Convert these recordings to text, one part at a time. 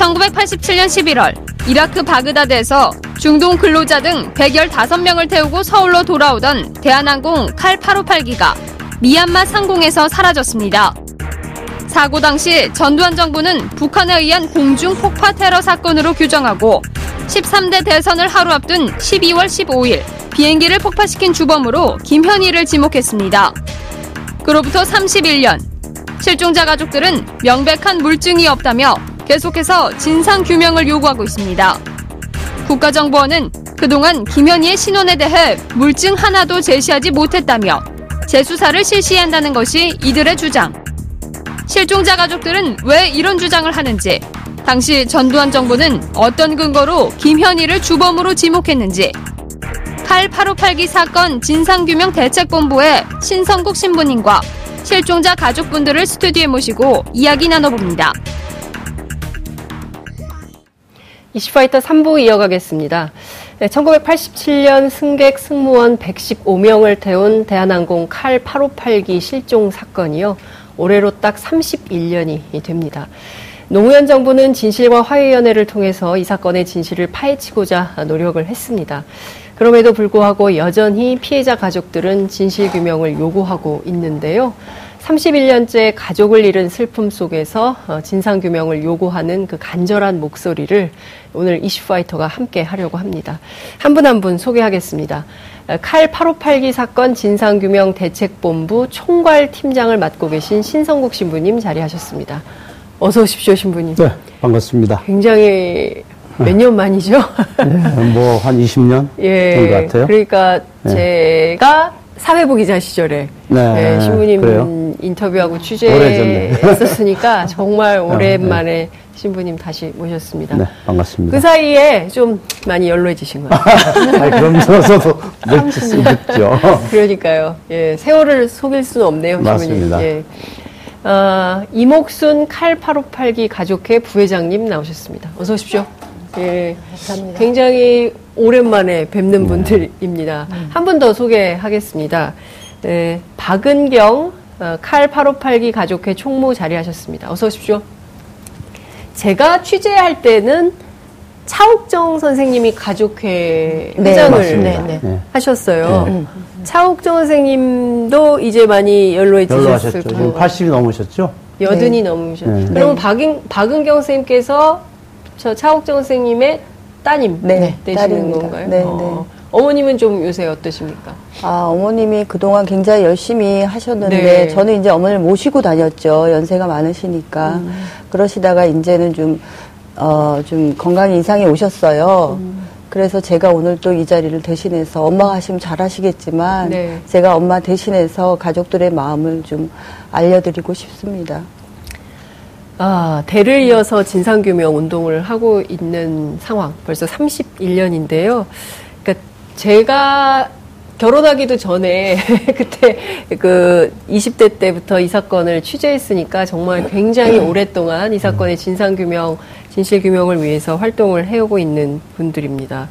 1987년 11월 이라크 바그다드에서 중동 근로자 등 115명을 태우고 서울로 돌아오던 대한항공 칼 858기가 미얀마 상공에서 사라졌습니다. 사고 당시 전두환 정부는 북한에 의한 공중 폭파 테러 사건으로 규정하고 13대 대선을 하루 앞둔 12월 15일 비행기를 폭파시킨 주범으로 김현희를 지목했습니다. 그로부터 31년 실종자 가족들은 명백한 물증이 없다며 계속해서 진상 규명을 요구하고 있습니다. 국가정보원은 그동안 김현희의 신원에 대해 물증 하나도 제시하지 못했다며 재수사를 실시한다는 것이 이들의 주장. 실종자 가족들은 왜 이런 주장을 하는지, 당시 전두환 정부는 어떤 근거로 김현희를 주범으로 지목했는지, 칼 858기 사건 진상규명 대책본부의 신성국 신부님과 실종자 가족분들을 스튜디오에 모시고 이야기 나눠봅니다. 이슈파이터 3부 이어가겠습니다. 네, 1987년 승객 승무원 115명을 태운 대한항공 칼 858기 실종 사건이요. 올해로 딱 31년이 됩니다. 노무현 정부는 진실과 화해연회를 통해서 이 사건의 진실을 파헤치고자 노력을 했습니다. 그럼에도 불구하고 여전히 피해자 가족들은 진실 규명을 요구하고 있는데요. 31년째 가족을 잃은 슬픔 속에서 어, 진상 규명을 요구하는 그 간절한 목소리를 오늘 이슈파이터가 함께 하려고 합니다. 한 분 한분 소개하겠습니다. 어, 칼 858기 사건 진상규명 대책본부 총괄 팀장을 맡고 계신 신성국 신부님 자리하셨습니다. 어서 오십시오, 신부님. 네, 반갑습니다. 굉장히 몇년 만이죠? 네, 뭐한 20년 예, 된것 같아요. 그러니까 네. 제가 사회부 기자 시절에 네, 네, 신부님 그래요? 인터뷰하고. 취재했었으니까 정말 아, 오랜만에 신부님 다시 모셨습니다. 네, 반갑습니다. 그 사이에 좀 많이 연로해지신 거예요. 아니, 그러면서도 늙죠. 그러니까요. 예, 세월을 속일 수는 없네요, 신부님. 맞습니다. 예. 아, 이목순 칼 858기 가족회 부회장님 나오셨습니다. 어서 오십시오. 예. 감사합니다. 굉장히 오랜만에 뵙는 네. 분들입니다. 한분 더 소개하겠습니다. 네, 박은경 어, 칼 858기 가족회 총무 자리하셨습니다. 어서 오십시오. 제가 취재할 때는 차옥정 선생님이 가족회 네, 회장을 맞습니다. 네, 네. 하셨어요. 네. 차옥정 선생님도 이제 많이 연로해지셨을 연로하셨죠. 지금 거고 80이 넘으셨죠? 여든이 넘으셨죠. 네. 그러면 박은, 박은경 선생님께서 저 차옥정 선생님의 따님 네, 되시는. 건가요? 네, 어. 어머님은 좀 요새 어떠십니까? 아, 어머님이 그동안 굉장히 열심히 하셨는데, 네. 저는 이제 어머니를 모시고 다녔죠. 연세가 많으시니까. 음. 그러시다가 이제는 좀, 어, 좀 건강 이상이 오셨어요. 음. 그래서 제가 오늘 또 이 자리를 대신해서 엄마가 하시면 잘 하시겠지만, 네. 제가 엄마 대신해서 가족들의 마음을 좀 알려드리고 싶습니다. 아, 대를 이어서 진상규명 운동을 하고 있는 상황. 벌써 31년인데요. 제가 결혼하기도 전에 그때 그 20대 때부터 이 사건을 취재했으니까 정말 굉장히 오랫동안 이 사건의 진상 규명, 진실 규명을 위해서 활동을 해오고 있는 분들입니다.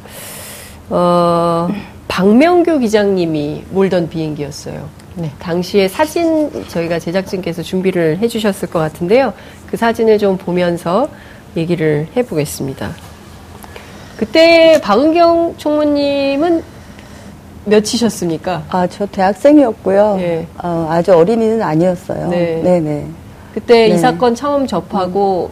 어, 박명규 기장님이 몰던 비행기였어요. 네. 당시에 사진 저희가 제작진께서 준비를 해주셨을 것 같은데요. 그 사진을 좀 보면서 얘기를 해보겠습니다. 그때 박은경 총무님은 몇이셨습니까? 아, 저 대학생이었고요. 예. 어, 아주 어린이는 아니었어요. 네. 네네. 그때 이 네. 사건 처음 접하고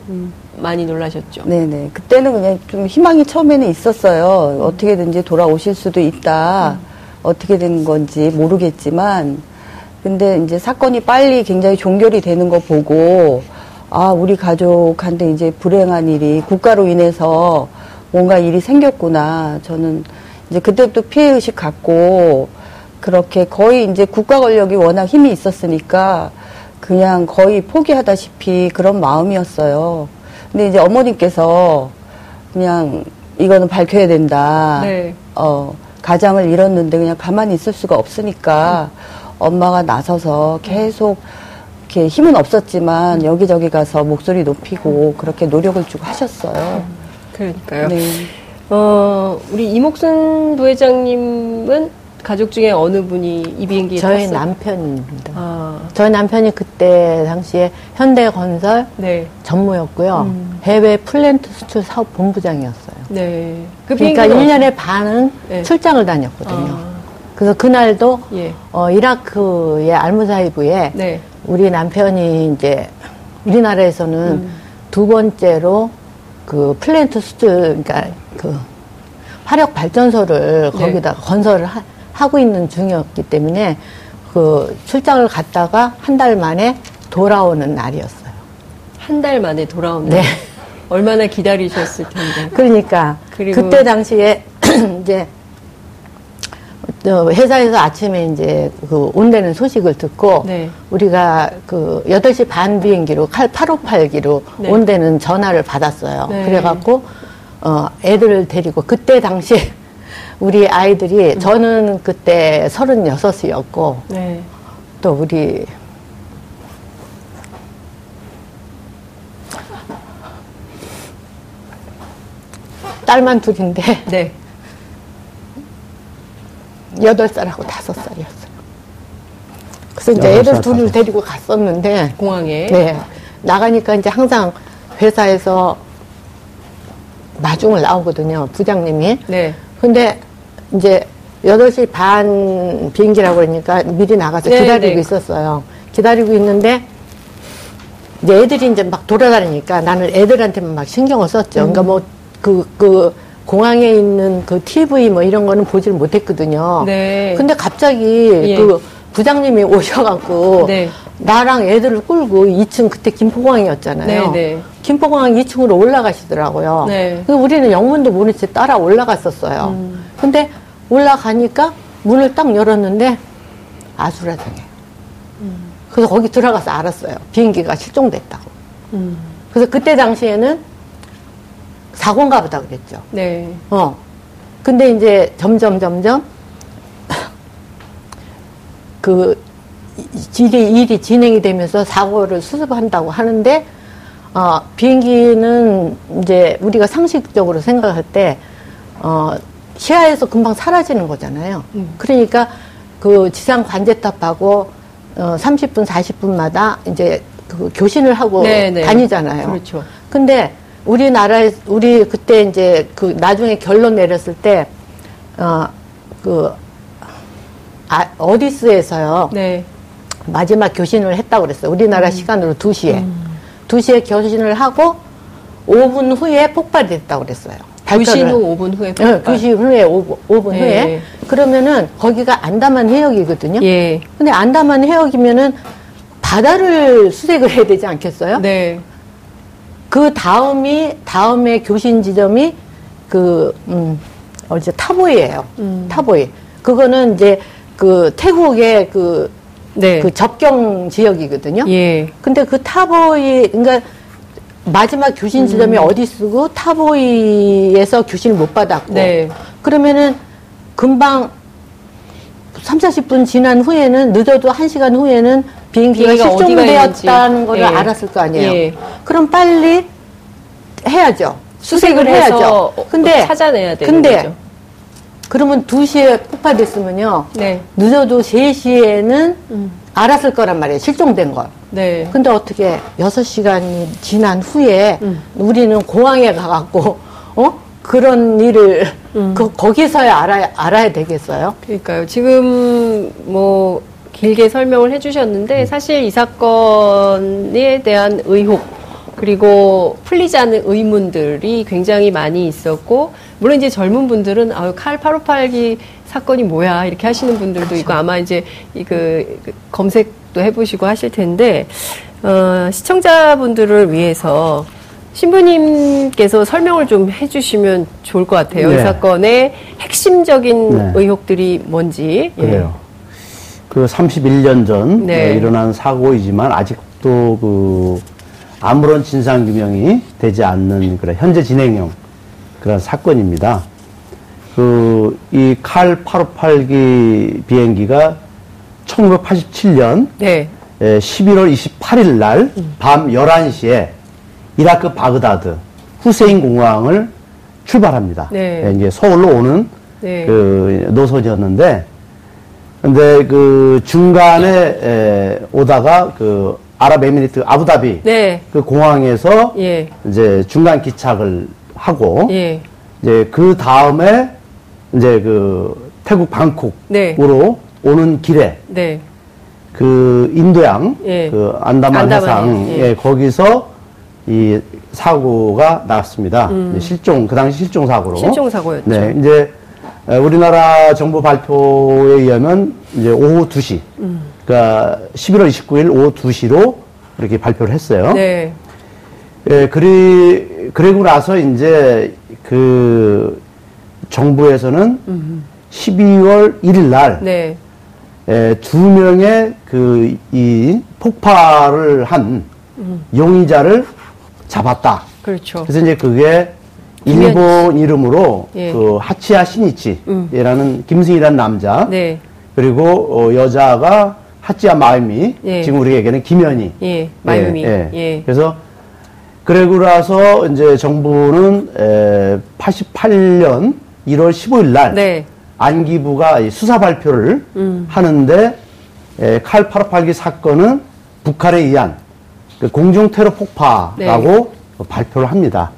많이 놀라셨죠? 네네. 그때는 그냥 좀 희망이 처음에는 있었어요. 어떻게든지 돌아오실 수도 있다. 어떻게 된 건지 모르겠지만. 근데 이제 사건이 빨리 굉장히 종결이 되는 거 보고, 아, 우리 가족한테 이제 불행한 일이 국가로 인해서 뭔가 일이 생겼구나. 저는 이제 그때부터 피해의식 갖고, 그렇게 거의 이제 국가 권력이 워낙 힘이 있었으니까, 그냥 거의 포기하다시피 그런 마음이었어요. 근데 이제 어머님께서 그냥 이거는 밝혀야 된다. 네. 어, 가장을 잃었는데 그냥 가만히 있을 수가 없으니까 엄마가 나서서 계속 이렇게 힘은 없었지만 여기저기 가서 목소리 높이고 그렇게 노력을 쭉 하셨어요. 그러니까요. 네. 어, 우리 이목순 부회장님은 가족 중에 어느 분이 이 비행기에 저희 탔어요? 남편입니다. 아, 저희 남편이 그때 당시에 현대건설 네. 전무였고요. 음. 해외 플랜트 수출 사업 본부장이었어요. 네. 그 그러니까 비행기는 1년에 반은 네. 출장을 다녔거든요. 아. 그래서 그날도 예. 어, 이라크의 알무사이브에 네. 우리 남편이 이제 우리나라에서는 음. 두 번째로 그 플랜트 수출 그러니까 그 화력 발전소를 네. 거기다 건설을 하, 하고 있는 중이었기 때문에 그 출장을 갔다가 한 달 만에 돌아오는 날이었어요. 한 달 만에 돌아오는. 네. 얼마나 기다리셨을 텐데. 그러니까 그리고- 그때 당시에 이제 어, 회사에서 아침에 이제 그 온다는 소식을 듣고 네. 우리가 그 8시 반 비행기로 칼 858기로 네. 온다는 전화를 받았어요. 네. 그래갖고 어 애들을 데리고 그때 당시에 우리 아이들이 음. 저는 그때 36이었고 네. 또 우리 딸만 둘인데 네. 여덟 살하고 다섯 살이었어요. 그래서 이제 여덟 애들 살, 둘을 다섯 데리고 갔었는데 공항에. 네 나가니까 이제 항상 회사에서 마중을 나오거든요 부장님이. 네. 근데 이제 8시 반 비행기라고 그러니까 미리 나가서 네, 기다리고 네. 있었어요. 기다리고 있는데 이제 애들이 이제 막 돌아다니니까 나는 애들한테만 막 신경을 썼죠. 그러니까 뭐 그, 그 공항에 있는 그 TV 뭐 이런 거는 보지를 못했거든요. 네. 근데 갑자기 예. 그 부장님이 오셔갖고 네. 나랑 애들을 끌고 2층 그때 김포공항이었잖아요. 네, 네. 김포공항 2층으로 올라가시더라고요. 네. 그래서 우리는 영문도 모른 채 따라 올라갔었어요. 음. 근데 올라가니까 문을 딱 열었는데 아수라장이에요. 음. 그래서 거기 들어가서 알았어요. 비행기가 실종됐다고. 음. 그래서 그때 당시에는 사고인가 보다 그랬죠. 네. 어. 근데 이제 점점 점점 그 일이, 일이 진행이 되면서 사고를 수습한다고 하는데 어, 비행기는 이제 우리가 상식적으로 생각할 때 어, 시야에서 금방 사라지는 거잖아요. 음. 그러니까 그 지상 관제탑하고 어, 30분, 40분마다 이제 그 교신을 하고 네, 네. 다니잖아요. 그렇죠. 근데 우리나라에 우리 그때 이제 그 나중에 결론 내렸을 때 어 그 아, 어디스에서요 네. 마지막 교신을 했다고 그랬어요. 우리나라 시간으로 2시에. 음. 2시에 교신을 하고 5분 후에 폭발이 됐다고 그랬어요. 교신. 후 5분 후에 예, 교신 후에 5분, 5분 네. 후에. 그러면은 거기가 안다만 해역이거든요. 예. 근데 안다만 해역이면은 바다를 수색을 해야 되지 않겠어요? 네. 그 다음이 다음에 교신 지점이 그 음, 어제 타보이예요. 음. 타보이. 그거는 이제 그 태국의 그, 네. 그 접경 지역이거든요. 예. 근데 그 타보이 그러니까 마지막 교신 지점이 음. 어디 쓰고 타보이에서 교신을 못 받았고 네. 그러면은 금방 3, 40분 지난 후에는 늦어도 1시간 후에는 비행기가 어디가 실종되었다는. 걸 예. 알았을 거 아니에요. 예. 그럼 빨리 해야죠. 수색을 수색을 해야죠. 근데 찾아내야 되는 근데 거죠. 그러면 2시에 폭파됐으면요. 네. 늦어도 3시에는 음. 알았을 거란 말이에요. 실종된 걸. 네. 근데 어떻게 6시간이 지난 후에 음. 우리는 공항에 가갖고, 어? 그런 일을 음. 그, 거기서야 알아야, 알아야 되겠어요? 그러니까요. 지금 뭐 길게 설명을 해주셨는데 사실 이 사건에 대한 의혹 그리고 풀리지 않는 의문들이 굉장히 많이 있었고 물론 이제 젊은 분들은 아유 칼 858기 사건이 뭐야 이렇게 하시는 분들도 있고 아마 이제 이그 그 검색도 해보시고 하실 텐데 어, 시청자분들을 위해서 신부님께서 설명을 좀 해주시면 좋을 것 같아요. 이 네. 사건의 핵심적인 네. 의혹들이 뭔지. 예. 그래요. 그 31년 전 네. 어, 일어난 사고이지만 아직도 그 아무런 진상 규명이 되지 않는 그런 현재 진행형 그런 사건입니다. 그 이 칼 858기 비행기가 1987년 네. 11월 28일 날 밤 11시에 이라크 바그다드 후세인 공항을 출발합니다. 네. 예, 이제 서울로 오는 네. 그 노선이었는데 근데 그 중간에 에, 오다가 그 아랍에미리트 아부다비 네. 그 공항에서 예. 이제 중간 기착을 하고 예. 이제 그 다음에 이제 그 태국 방콕으로 네. 오는 길에 네. 그 인도양 예. 그 안다만 안다만에, 해상 예. 예. 거기서 이 사고가 났습니다. 이제 실종 그 당시 실종 사고로 음. 실종 사고였죠. 네, 이제 에, 우리나라 정부 발표에 의하면 이제 오후 2시, 음. 그러니까 11월 29일 오후 2시로 이렇게 발표를 했어요. 네. 예, 그리, 그리고 나서 이제 그 정부에서는 12월 1일 날 네. 에, 두 명의 그 이 폭발을 한 용의자를 잡았다. 그렇죠. 그래서 이제 그게 일본 이름으로 예. 그 하치야 시니치라는 김승이라는 남자 네. 그리고 어, 여자가 하치야 마이미 예. 지금 우리 얘기는 김현희 예. 마유미. 예, 예. 예. 그래서 그러고 나서 이제 정부는 에, 88년 1월 15일 날 네. 안기부가 이 수사 발표를 음. 하는데 에, 칼 858기 사건은 북한에 의한 그 공중 테러 폭파라고 발표를 합니다.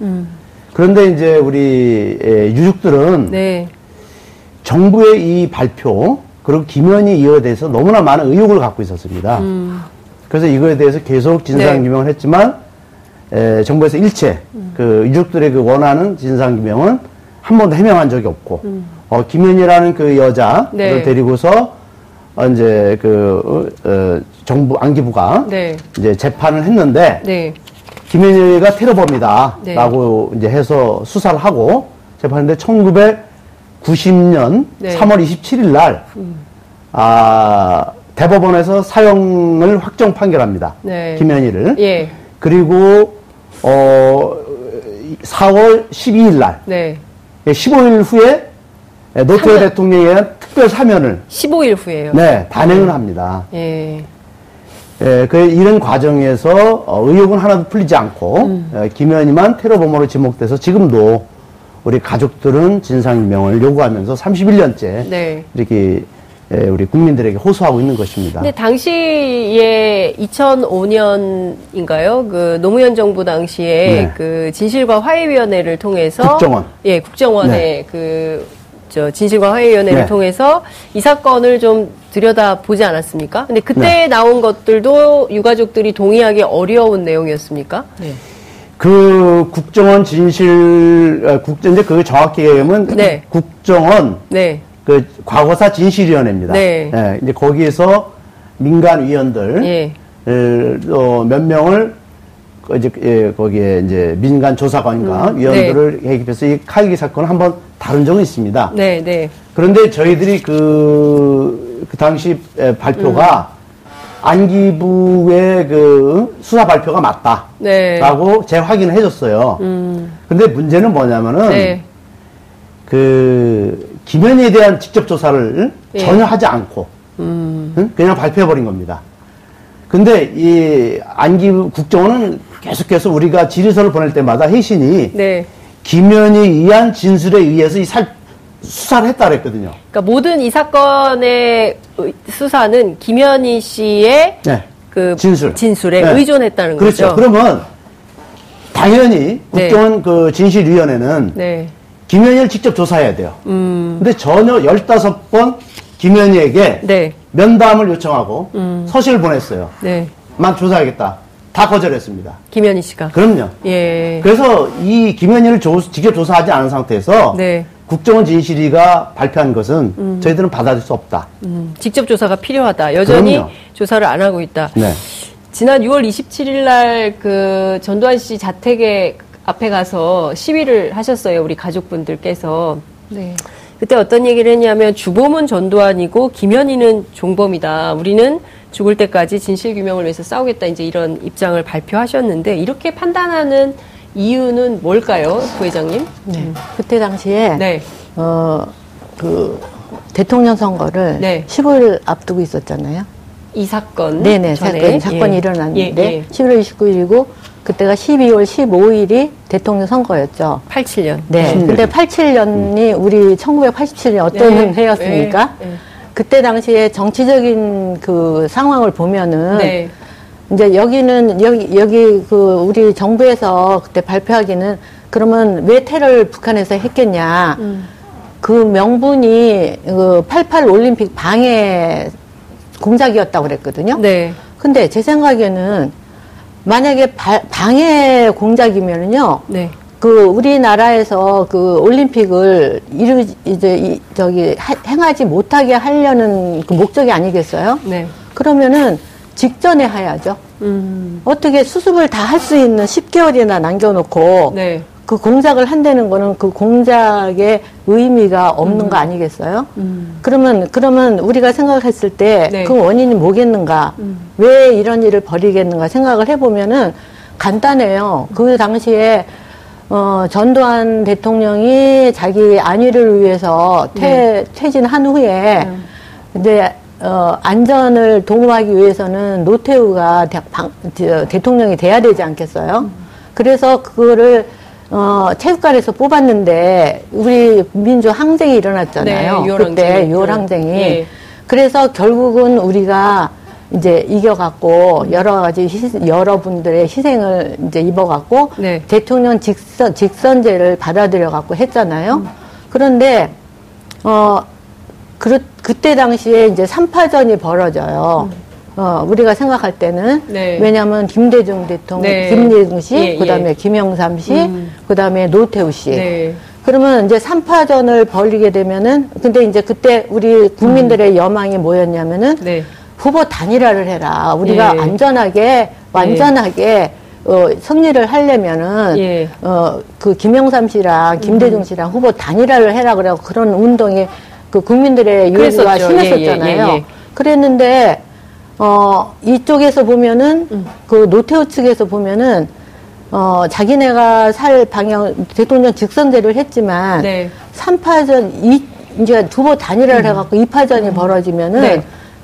그런데 이제 우리 에, 유족들은 네. 정부의 이 발표 그리고 김현희 이거에 대해서 너무나 많은 의혹을 갖고 있었습니다. 그래서 이거에 대해서 계속 진상 네. 규명을 했지만 에, 정부에서 일체 그 유족들의 그 원하는 진상 규명은 한 번도 해명한 적이 없고 어, 김현희라는 그 여자를 네. 데리고서 어, 이제 그 어, 어, 정부 안기부가 네. 이제 재판을 했는데 네. 김현희가 테러범이다라고 네. 이제 해서 수사를 하고 재판했는데 1990년 네. 음. 3월 27일 날 아, 대법원에서 사형을 확정 판결합니다. 네. 김현희를. 예. 그리고 어 4월 12일 날 네. 15일 후에 노태우 사면. 대통령에 의한 특별 사면을 15일 후에요. 네, 단행을 합니다. 예. 예, 그 이런 과정에서 어, 의혹은 하나도 풀리지 않고 음. 어, 김현희만 테러범으로 지목돼서 지금도 우리 가족들은 진상규명을 요구하면서 31년째 네. 이렇게 예, 우리 국민들에게 호소하고 있는 것입니다. 근데 당시에 2005년인가요? 그 노무현 정부 당시에 네. 그 진실과 화해위원회를 통해서 국정원. 예, 국정원의 네. 그 저 진실과 화해위원회를 네. 통해서 이 사건을 좀 들여다 보지 않았습니까? 근데 그때 네. 나온 것들도 유가족들이 동의하기 어려운 내용이었습니까? 네. 그 국정원 진실 어, 국 이제 그 정확히 얘기하면 네. 국정원 네. 그 과거사 진실위원회입니다. 네. 예, 이제 거기에서 민간 위원들 예. 어, 몇 명을 그 이제 예, 거기에 이제 민간 조사관과 음, 위원들을 개입해서 이 칼기 사건을 한번 다룬 적은 있습니다. 네, 네. 그런데 저희들이 그, 그 당시 에, 발표가 음. 안기부의 그 수사 발표가 맞다. 네. 라고 재확인을 해줬어요. 근데 문제는 뭐냐면은 네. 그 김현희에 대한 직접 조사를 예. 전혀 하지 않고 응? 그냥 발표해버린 겁니다. 근데 이 안기부 국정원은 계속해서 우리가 질의서를 보낼 때마다 혜신이 네. 김현희에 의한 진술에 의해서 이 살, 수사를 했다 그랬거든요. 그러니까 모든 이 사건의 의- 수사는 김현희 씨의 네. 그 진술. 진술에 네. 의존했다는 그렇죠. 거죠. 그러면 당연히 네. 국정원 그 진실위원회는 네. 김현희를 직접 조사해야 돼요. 근데 전혀 15번 김현희에게 네. 면담을 요청하고 서식을 보냈어요. 네. 만 조사하겠다. 다 거절했습니다. 김현희 씨가. 그럼요. 예. 그래서 이 김현희를 조- 직접 조사하지 않은 상태에서 네. 국정원 진실위가 발표한 것은 저희들은 받아들일 수 없다. 음, 직접 조사가 필요하다. 여전히 그럼요. 조사를 안 하고 있다. 네. 지난 6월 27일 날 그 전두환 씨 자택에 앞에 가서 시위를 하셨어요. 우리 가족분들께서. 네. 그때 어떤 얘기를 했냐면 주범은 전두환이고 김현희는 종범이다. 우리는 죽을 때까지 진실 규명을 위해서 싸우겠다. 이제 이런 입장을 발표하셨는데 이렇게 판단하는 이유는 뭘까요, 부회장님? 네. 그때 당시에 네. 어, 그 대통령 선거를 네. 15일 앞두고 있었잖아요. 이 사건 네네, 전에. 사건, 사건이 예. 일어났는데 예, 예. 11월 29일이고 그때가 12월 15일이 대통령 선거였죠. 87년. 네. 80 근데 년이죠. 87년이 우리 1987년 어떤 네. 해였습니까? 네. 네. 그때 당시에 정치적인 그 상황을 보면은 네. 이제 여기는 여기 여기 그 우리 정부에서 그때 발표하기는 그러면 왜 테러를 북한에서 했겠냐? 그 명분이 그88 올림픽 방해 공작이었다고 그랬거든요. 네. 근데 제 생각에는 만약에 바- 방해 공작이면은요. 네. 그 우리나라에서 그 올림픽을 이루 이제 이 저기 하- 행하지 못하게 하려는 그 목적이 아니겠어요? 네. 그러면은 직전에 해야죠. 음. 어떻게 수습을 다 할 수 있는 10개월이나 남겨놓고 네. 그 공작을 한다는 거는 그 공작의 의미가 없는 거 아니겠어요? 그러면 그러면 우리가 생각했을 때그 네. 원인이 뭐겠는가? 왜 이런 일을 벌이겠는가 생각을 해보면은 간단해요. 그 당시에 어, 전두환 대통령이 자기 안위를 위해서 퇴, 퇴진한 후에 이제 어, 안전을 도모하기 위해서는 노태우가 대, 방, 저, 대통령이 돼야 되지 않겠어요? 그래서 그거를 어, 체육관에서 뽑았는데 우리 민주 항쟁이 일어났잖아요. 네, 유월 그때 항쟁이. 6월 네. 항쟁이. 예. 그래서 결국은 우리가 이제 이겨갖고 여러 가지 희- 여러분들의 희생을 이제 입어갖고 네. 대통령 직선 직선제를 받아들여갖고 했잖아요. 그런데 어 그, 그때 당시에 이제 3파전이 벌어져요. 어, 우리가 생각할 때는 네. 왜냐하면 김대중 대통령, 네. 김대중 씨, 예, 그다음에 예. 김영삼 씨, 음. 그다음에 노태우 씨. 네. 그러면 이제 3파전을 벌리게 되면은 근데 이제 그때 우리 국민들의 여망이 뭐였냐면은 네. 후보 단일화를 해라. 우리가 예. 안전하게 완전하게 어, 승리를 하려면은 예. 어, 그 김영삼 씨랑 김대중 씨랑 후보 단일화를 해라 그래고 그런 운동에 그 국민들의 요구가. 심했었잖아요. 예, 예, 예, 예. 그랬는데 어, 이쪽에서 보면은 음. 그 노태우 측에서 보면은 어, 자기네가 살 방향 대통령 직선제를 했지만 네. 음. 삼파전 이, 이제 두 번 단일화를 해갖고 이파전이 벌어지면은 네.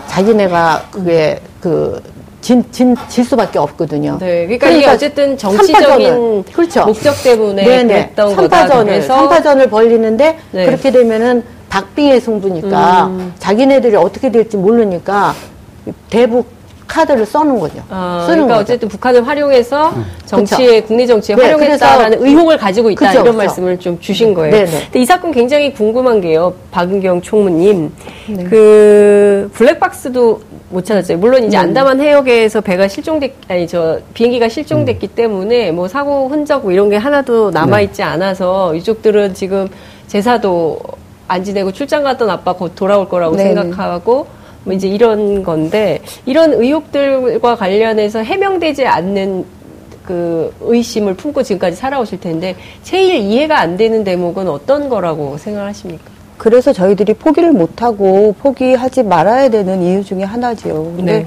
자기네가 그게 그, 진, 진, 질 수밖에 없거든요. 네, 그러니까, 이게 어쨌든 정치적인 그렇죠. 목적 때문에 네네. 그랬던 거다. 삼파전을, 그래서 삼파전을 벌리는데 네. 그렇게 되면은 박빙의 승부니까 음. 자기네들이 어떻게 될지 모르니까 대북 카드를 써는 거죠. 아, 쓰는 그러니까 거죠. 어쨌든 북한을 활용해서 정치에 국내 정치에 네, 활용했다라는 의혹을 가지고 있다 그쵸, 이런 그쵸. 말씀을 좀 주신 거예요. 네 네. 근데 이 사건 굉장히 궁금한 게요, 박은경 총무님, 네. 그 블랙박스도 못 찾았어요. 물론 음. 이제 안다만 해역에서 배가 실종됐 아니 저 비행기가 실종됐기 때문에 뭐 사고 흔적 뭐 이런 게 하나도 남아 있지 않아서 유족들은 지금 제사도 안 지내고 출장 갔던 아빠 곧 돌아올 거라고 네네. 생각하고 뭐 이제 이런 건데 이런 의혹들과 관련해서 해명되지 않는 그 의심을 품고 지금까지 살아오실 텐데 제일 이해가 안 되는 대목은 어떤 거라고 생각하십니까? 그래서 저희들이 포기를 못하고 포기하지 말아야 되는 이유 중에 하나지요. 근데 네.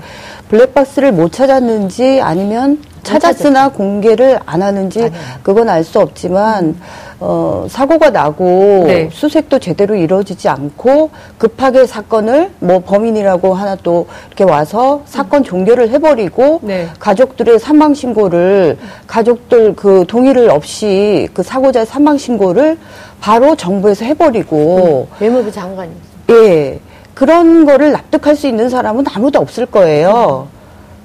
블랙박스를 못 찾았는지 아니면 찾았으나 공개를 안 하는지 그건 알 수 없지만 어, 사고가 나고 네. 수색도 제대로 이루어지지 않고 급하게 사건을 뭐 범인이라고 하나 또 이렇게 와서 사건 종결을 해버리고 네. 가족들의 사망 신고를 가족들 그 동의를 없이 그 사고자의 사망 신고를 바로 정부에서 해버리고 외무부 장관이. 예 그런 거를 납득할 수 있는 사람은 아무도 없을 거예요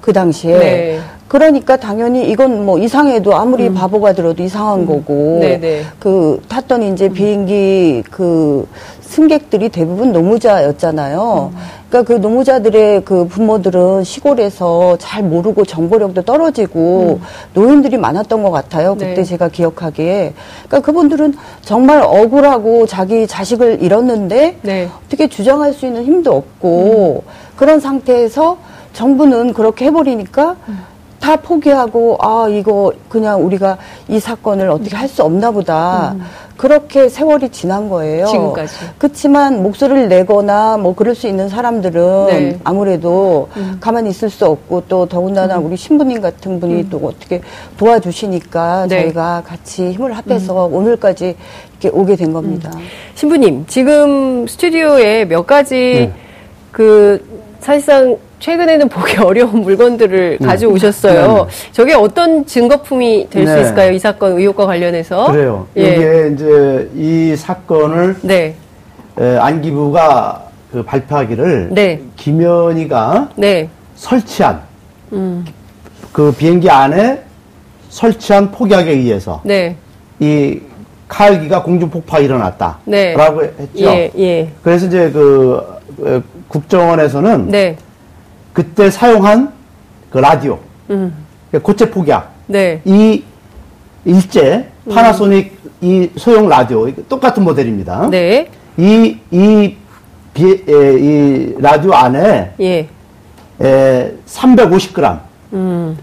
그 당시에 네. 그러니까 당연히 이건 뭐 이상해도 아무리 바보가 들어도 이상한 거고 네네. 그 탔던 이제 비행기 그 승객들이 대부분 노무자였잖아요. 그러니까 그 노무자들의 그 부모들은 시골에서 잘 모르고 정보력도 떨어지고 노인들이 많았던 것 같아요. 그때 네. 제가 기억하기에. 그러니까 그분들은 정말 억울하고 자기 자식을 잃었는데 네. 어떻게 주장할 수 있는 힘도 없고 그런 상태에서 정부는 그렇게 해버리니까 다 포기하고 아 이거 그냥 우리가 이 사건을 어떻게 할 수 없나 보다 그렇게 세월이 지난 거예요. 지금까지. 그렇지만 목소리를 내거나 뭐 그럴 수 있는 사람들은 네. 아무래도 가만히 있을 수 없고 또 더군다나 우리 신부님 같은 분이 또 어떻게 도와주시니까 네. 저희가 같이 힘을 합해서 오늘까지 이렇게 오게 된 겁니다. 신부님, 지금 스튜디오에 몇 가지 그 사실상 최근에는 보기 어려운 물건들을 가져오셨어요. 저게 어떤 증거품이 될수 네. 있을까요? 이 사건 의혹과 관련해서? 그래요. 예. 이게 이제 이 사건을 네. 에, 안기부가 그 발표하기를 네. 김연희가 네. 설치한 그 비행기 안에 설치한 폭약에 의해서 네. 이 칼기가 공중 폭파 일어났다. 네. 라고 했죠. 예, 예. 그래서 이제 그 어, 국정원에서는 네. 그때 사용한 그 라디오, 음. 고체 폭약, 네. 이 일제 파나소닉 이 소형 라디오 똑같은 모델입니다. 네. 이, 이, 비, 에, 이 라디오 안에 예. 에, 350g 음.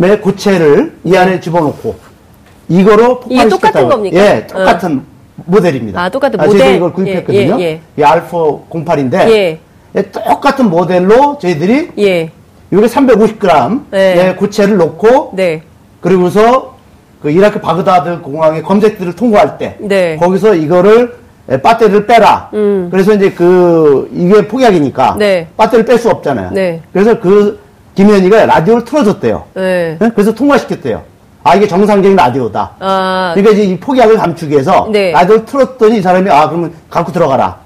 의 고체를 이 안에 집어넣고 이거로 이게 폭발시켰다고. 똑같은 겁니까? 예, 똑같은 모델입니다. 아, 똑같은 모델? 이걸 구입했거든요. 예, 예, 이 알파 08인데 예. 똑같은 모델로 저희들이 예. 이게 350g의 네. 고체를 넣고 네. 그리고서 그 이라크 바그다드 공항의 검색들을 통과할 때 네. 거기서 이거를 에, 배터리를 빼라. 음. 그래서 이제 그 이게 폭약이니까 네. 배터리를 뺄 수 없잖아요. 네. 그래서 그 김현희가 라디오를 틀어줬대요. 네. 네? 그래서 통과시켰대요. 아 이게 정상적인 라디오다. 아, 그러니까 이제 이 폭약을 감추기 위해서 네. 라디오를 틀었더니 이 사람이 아 그러면 갖고 들어가라.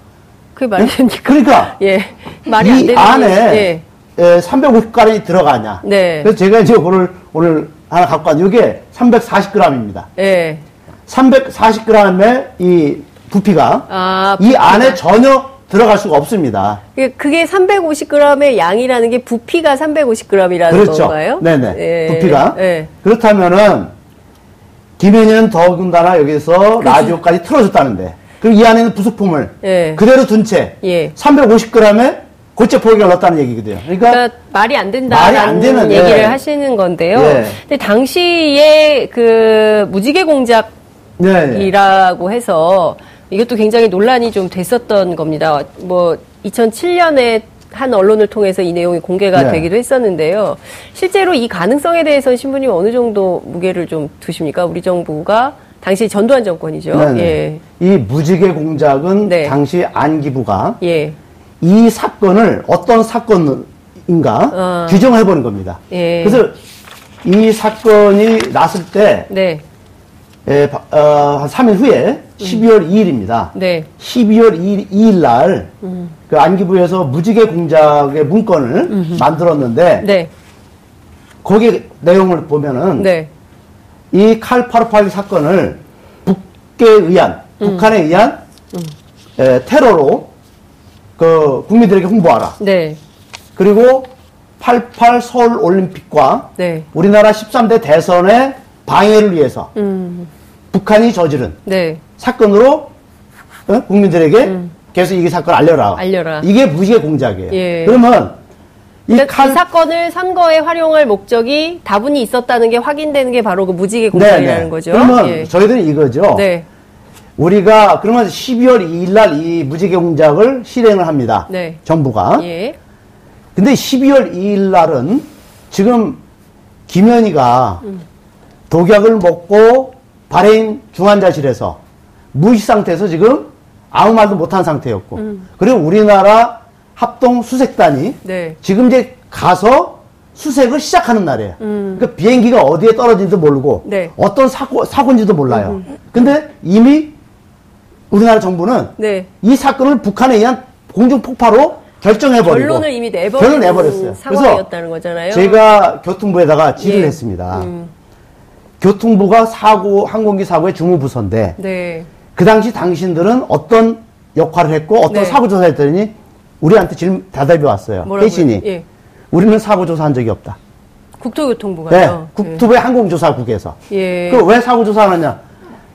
그게 말이 됩니까? 그러니까 예. 말이 안이 되는 안에 예. 에, 350g이 들어가냐. 네. 그래서 제가 이제 그걸 오늘 하나 갖고 왔는데 이게 340g입니다. 예. 340g의 이 부피가 아, 이 안에 전혀 들어갈 수가 없습니다. 그게- 그게 350g의 양이라는 게 부피가 350g이라는 그렇죠. 건가요? 네네. 예. 부피가. 예. 그렇다면은 김현희는 더군다나 여기서 라디오까지 틀어줬다는데 그럼 이 안에는 부속품을 예. 그대로 둔 채 예. 350g의 고체 포획을 넣었다는 얘기거든요. 그러니까, 그러니까 말이 안 말이 된다라는 안 되는, 얘기를 예. 하시는 건데요. 예. 근데 당시에 그 무지개 공작 네, 네. 이라고 해서 이것도 굉장히 논란이 좀 됐었던 겁니다. 뭐 2007년에 한 언론을 통해서 이 내용이 공개가 네. 되기도 했었는데요. 실제로 이 가능성에 대해서는 신부님 어느 정도 무게를 좀 두십니까? 우리 정부가 당시 전두환 정권이죠. 네네. 예. 이 무지개 공작은 네. 당시 안기부가 예. 이 사건을 어떤 사건인가 어. 규정해 보는 겁니다. 예. 그래서 이 사건이 났을 때 네. 에, 바- 어, 한 3일 후에 12월 2일입니다. 네. 12월 2일, 2일 날, 음. 그 안기부에서 무지개 공작의 문건을 만들었는데, 네. 거기 내용을 보면은, 네. 이 칼파르팔 사건을 북에 의한, 음. 북한에 의한, 에, 테러로, 그, 국민들에게 홍보하라. 네. 그리고 88 서울 올림픽과 네. 우리나라 13대 대선의 방해를 위해서 음. 북한이 저지른 네. 사건으로 어? 국민들에게 계속 이 사건을 알려라. 음. 알려라. 이게 무지개 공작이에요. 예. 그러면 이 그러니까 칼이 사건을 선거에 활용할 목적이 다분히 있었다는 게 확인되는 게 바로 그 무지개 공작이라는 거죠. 그러면 예. 저희들은 이거죠. 네. 우리가 그러면 12월 2일 날 이 무지개 공작을 실행을 합니다. 네. 정부가. 예. 근데 12월 2일 날은 지금 김현희가 음. 독약을 먹고 발해인 중환자실에서 무의식 상태에서 지금 아무 말도 못한 상태였고 음. 그리고 우리나라 합동 수색단이 네. 지금 이제 가서 수색을 시작하는 날이에요. 그러니까 비행기가 어디에 떨어진지도 모르고 음. 네. 어떤 사고 사고인지도 몰라요. 근데 이미 우리나라 정부는 네. 이 사건을 북한에 의한 공중 폭파로 결정해버리고 결론을 이미 내버린 결론 내버렸어요. 상황이었다는 거잖아요. 제가 교통부에다가 질의를 예. 했습니다. 음. 교통부가 사고 항공기 사고의 주무부서인데 네. 그 당시 당신들은 어떤 역할을 했고 어떤 네. 사고 조사했더니 우리한테 질문 대답이 왔어요. 회신이 예. 우리는 사고 조사한 적이 없다. 네, 국토교통부가요. 국토부의 항공조사국에서 예. 그왜 사고 조사하느냐?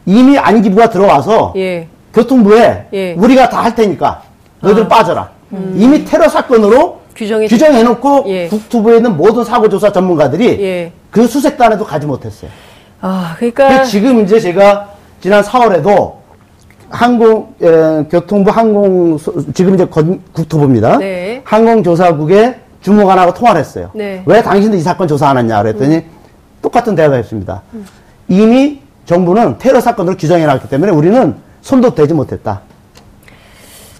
이미 안기부가 들어와서 예. 교통부에 예. 우리가 다 할 테니까 너희들 빠져라. 이미 테러 사건으로 규정이 규정해놓고 예. 국토부에 있는 모든 사고조사 전문가들이 예. 그 수색단에도 가지 못했어요. 아, 그러니까 지금 이제 제가 지난 4월에도 항공 에, 교통부 항공 소- 지금 이제 건- 국토부입니다. 네. 항공조사국의 주무관하고 통화를 했어요. 네. 왜 당신들 이 사건 조사 안 했냐 그랬더니 똑같은 대답을 했습니다. 음. 이미 정부는 테러 사건으로 규정해 놨기 때문에 우리는 손도 대지 못했다.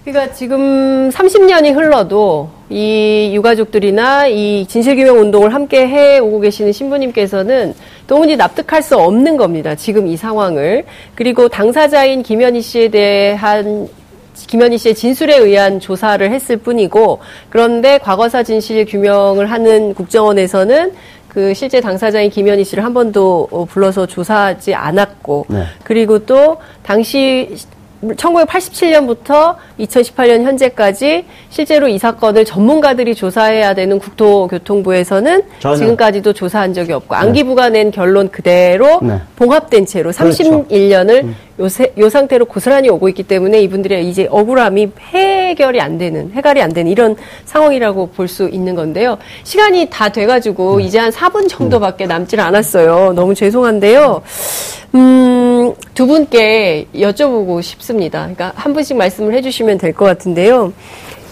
그러니까 지금 30년이 흘러도 이 유가족들이나 이 진실규명 운동을 함께 해 오고 계시는 신부님께서는 도무지 납득할 수 없는 겁니다. 지금 이 상황을. 그리고 당사자인 김현희 씨에 대한 김현희 씨의 진술에 의한 조사를 했을 뿐이고 그런데 과거사 진실 규명을 하는 국정원에서는 그 실제 당사자인 김현희 씨를 한 번도 어, 불러서 조사하지 않았고 네. 그리고 또 당시 1987년부터 2018년 현재까지 실제로 이 사건을 전문가들이 조사해야 되는 국토교통부에서는 전혀. 지금까지도 조사한 적이 없고 안기부가 낸 결론 그대로 네. 봉합된 채로 그렇죠. 31년을 요새, 요 상태로 고스란히 오고 있기 때문에 이분들의 이제 억울함이 해결이 안 되는, 해결이 안 되는 이런 상황이라고 볼 수 있는 건데요. 시간이 다 돼가지고 이제 한 4분 정도밖에 남질 않았어요. 너무 죄송한데요. 음, 두 분께 여쭤보고 싶습니다. 그러니까 한 분씩 말씀을 해주시면 될 것 같은데요.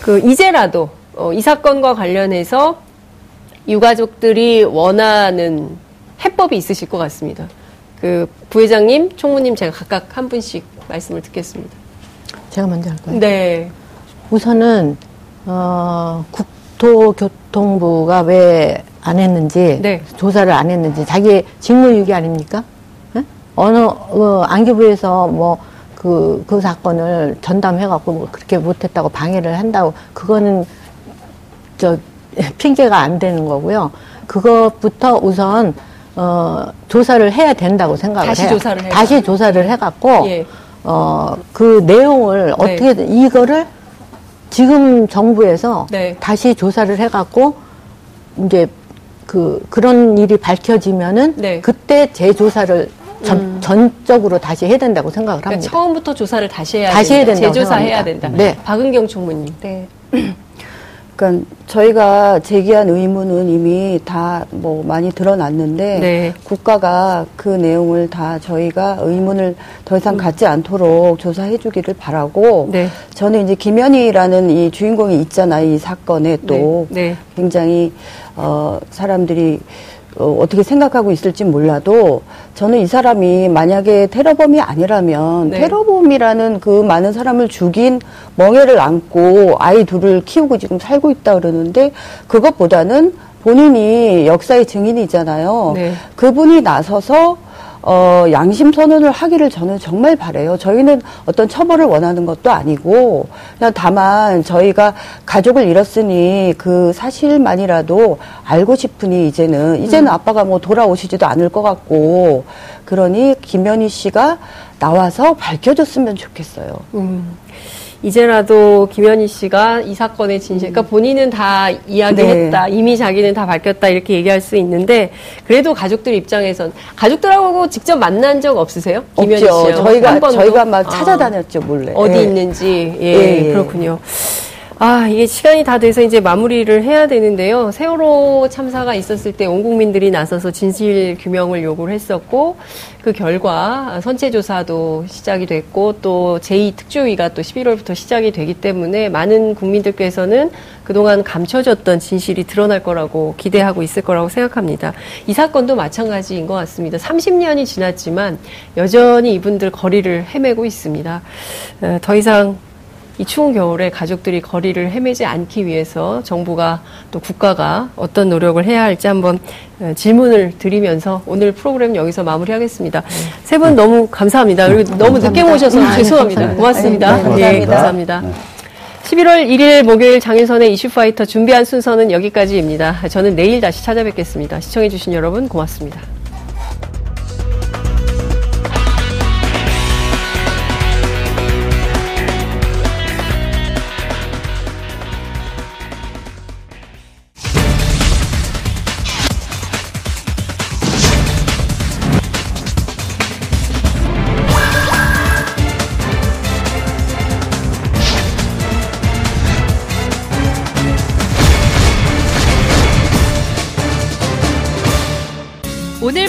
그, 이제라도, 어, 이 사건과 관련해서 유가족들이 원하는 해법이 있으실 것 같습니다. 그 부회장님, 총무님 제가 각각 한 분씩 말씀을 듣겠습니다. 제가 먼저 할까요? 네. 우선은 어, 국토교통부가 왜 안 했는지 네. 조사를 안 했는지 자기 직무유기 아닙니까? 예? 어느 어, 안기부에서 뭐 그 그 사건을 전담해갖고 뭐 그렇게 못했다고 방해를 한다고 그거는 저 핑계가 안 되는 거고요. 그것부터 우선 어 조사를 해야 된다고 생각을 다시 해요. 조사를 해야 다시 조사를 해갖고 예. 어 그 내용을 네. 어떻게 이거를 지금 정부에서 네. 다시 조사를 해갖고 이제 그 그런 일이 밝혀지면은 네. 음. 그때 재조사를 전, 전적으로 다시 해야 된다고 생각을 그러니까 합니다. 처음부터 조사를 다시 해야 다시 된다. 해야 된다고 재조사해야 생각합니다. 된다. 네. 박은경 총무님. 네. 그러니까 저희가 제기한 의무는 이미 다 뭐 많이 드러났는데 네. 국가가 그 내용을 다 저희가 의문을 더 이상 갖지 않도록 조사해 주기를 바라고 네. 저는 이제 김현희라는 이 주인공이 있잖아요. 이 사건에 또 네. 네. 굉장히 어 사람들이 어, 어떻게 생각하고 있을지 몰라도 저는 이 사람이 만약에 테러범이 아니라면 네. 테러범이라는 그 많은 사람을 죽인 멍해를 안고 아이 둘을 키우고 지금 살고 있다 그러는데 그것보다는 본인이 역사의 증인이잖아요. 네. 그분이 나서서 어, 양심 선언을 하기를 저는 정말 바래요. 저희는 어떤 처벌을 원하는 것도 아니고 그냥 다만 저희가 가족을 잃었으니 그 사실만이라도 알고 싶으니 이제는 이제는 아빠가 뭐 돌아오시지도 않을 것 같고 그러니 김현희 씨가 나와서 밝혀줬으면 좋겠어요. 음. 이제라도 김현희 씨가 이 사건의 진실, 그러니까 본인은 다 이야기했다, 이미 자기는 다 밝혔다 이렇게 얘기할 수 있는데 그래도 가족들 입장에선 가족들하고 직접 만난 적 없으세요? 김현희. 씨요? 저희가? 저희가 막 아. 찾아다녔죠 몰래. 어디 예. 있는지 예, 예, 예. 그렇군요. 아 이게 시간이 다 돼서 이제 마무리를 해야 되는데요. 세월호 참사가 있었을 때 온 국민들이 나서서 진실 규명을 요구를 했었고 그 결과 선체 조사도 시작이 됐고 또 제2 특조위가 또 11월부터 시작이 되기 때문에 많은 국민들께서는 그동안 감춰졌던 진실이 드러날 거라고 기대하고 있을 거라고 생각합니다. 이 사건도 마찬가지인 것 같습니다. 30년이 지났지만 여전히 이분들 거리를 헤매고 있습니다. 어, 더 이상 이 추운 겨울에 가족들이 거리를 헤매지 않기 위해서 정부가 또 국가가 어떤 노력을 해야 할지 한번 어, 질문을 드리면서 오늘 프로그램 여기서 마무리하겠습니다. 세 분 너무 감사합니다. 그리고 너무 늦게 모셔서 아, 죄송합니다. 감사합니다. 고맙습니다. 네, 감사합니다. 예, 감사합니다. 11월 1일 목요일 장윤선의 이슈파이터 준비한 순서는 여기까지입니다. 저는 내일 다시 찾아뵙겠습니다. 시청해주신 여러분 고맙습니다.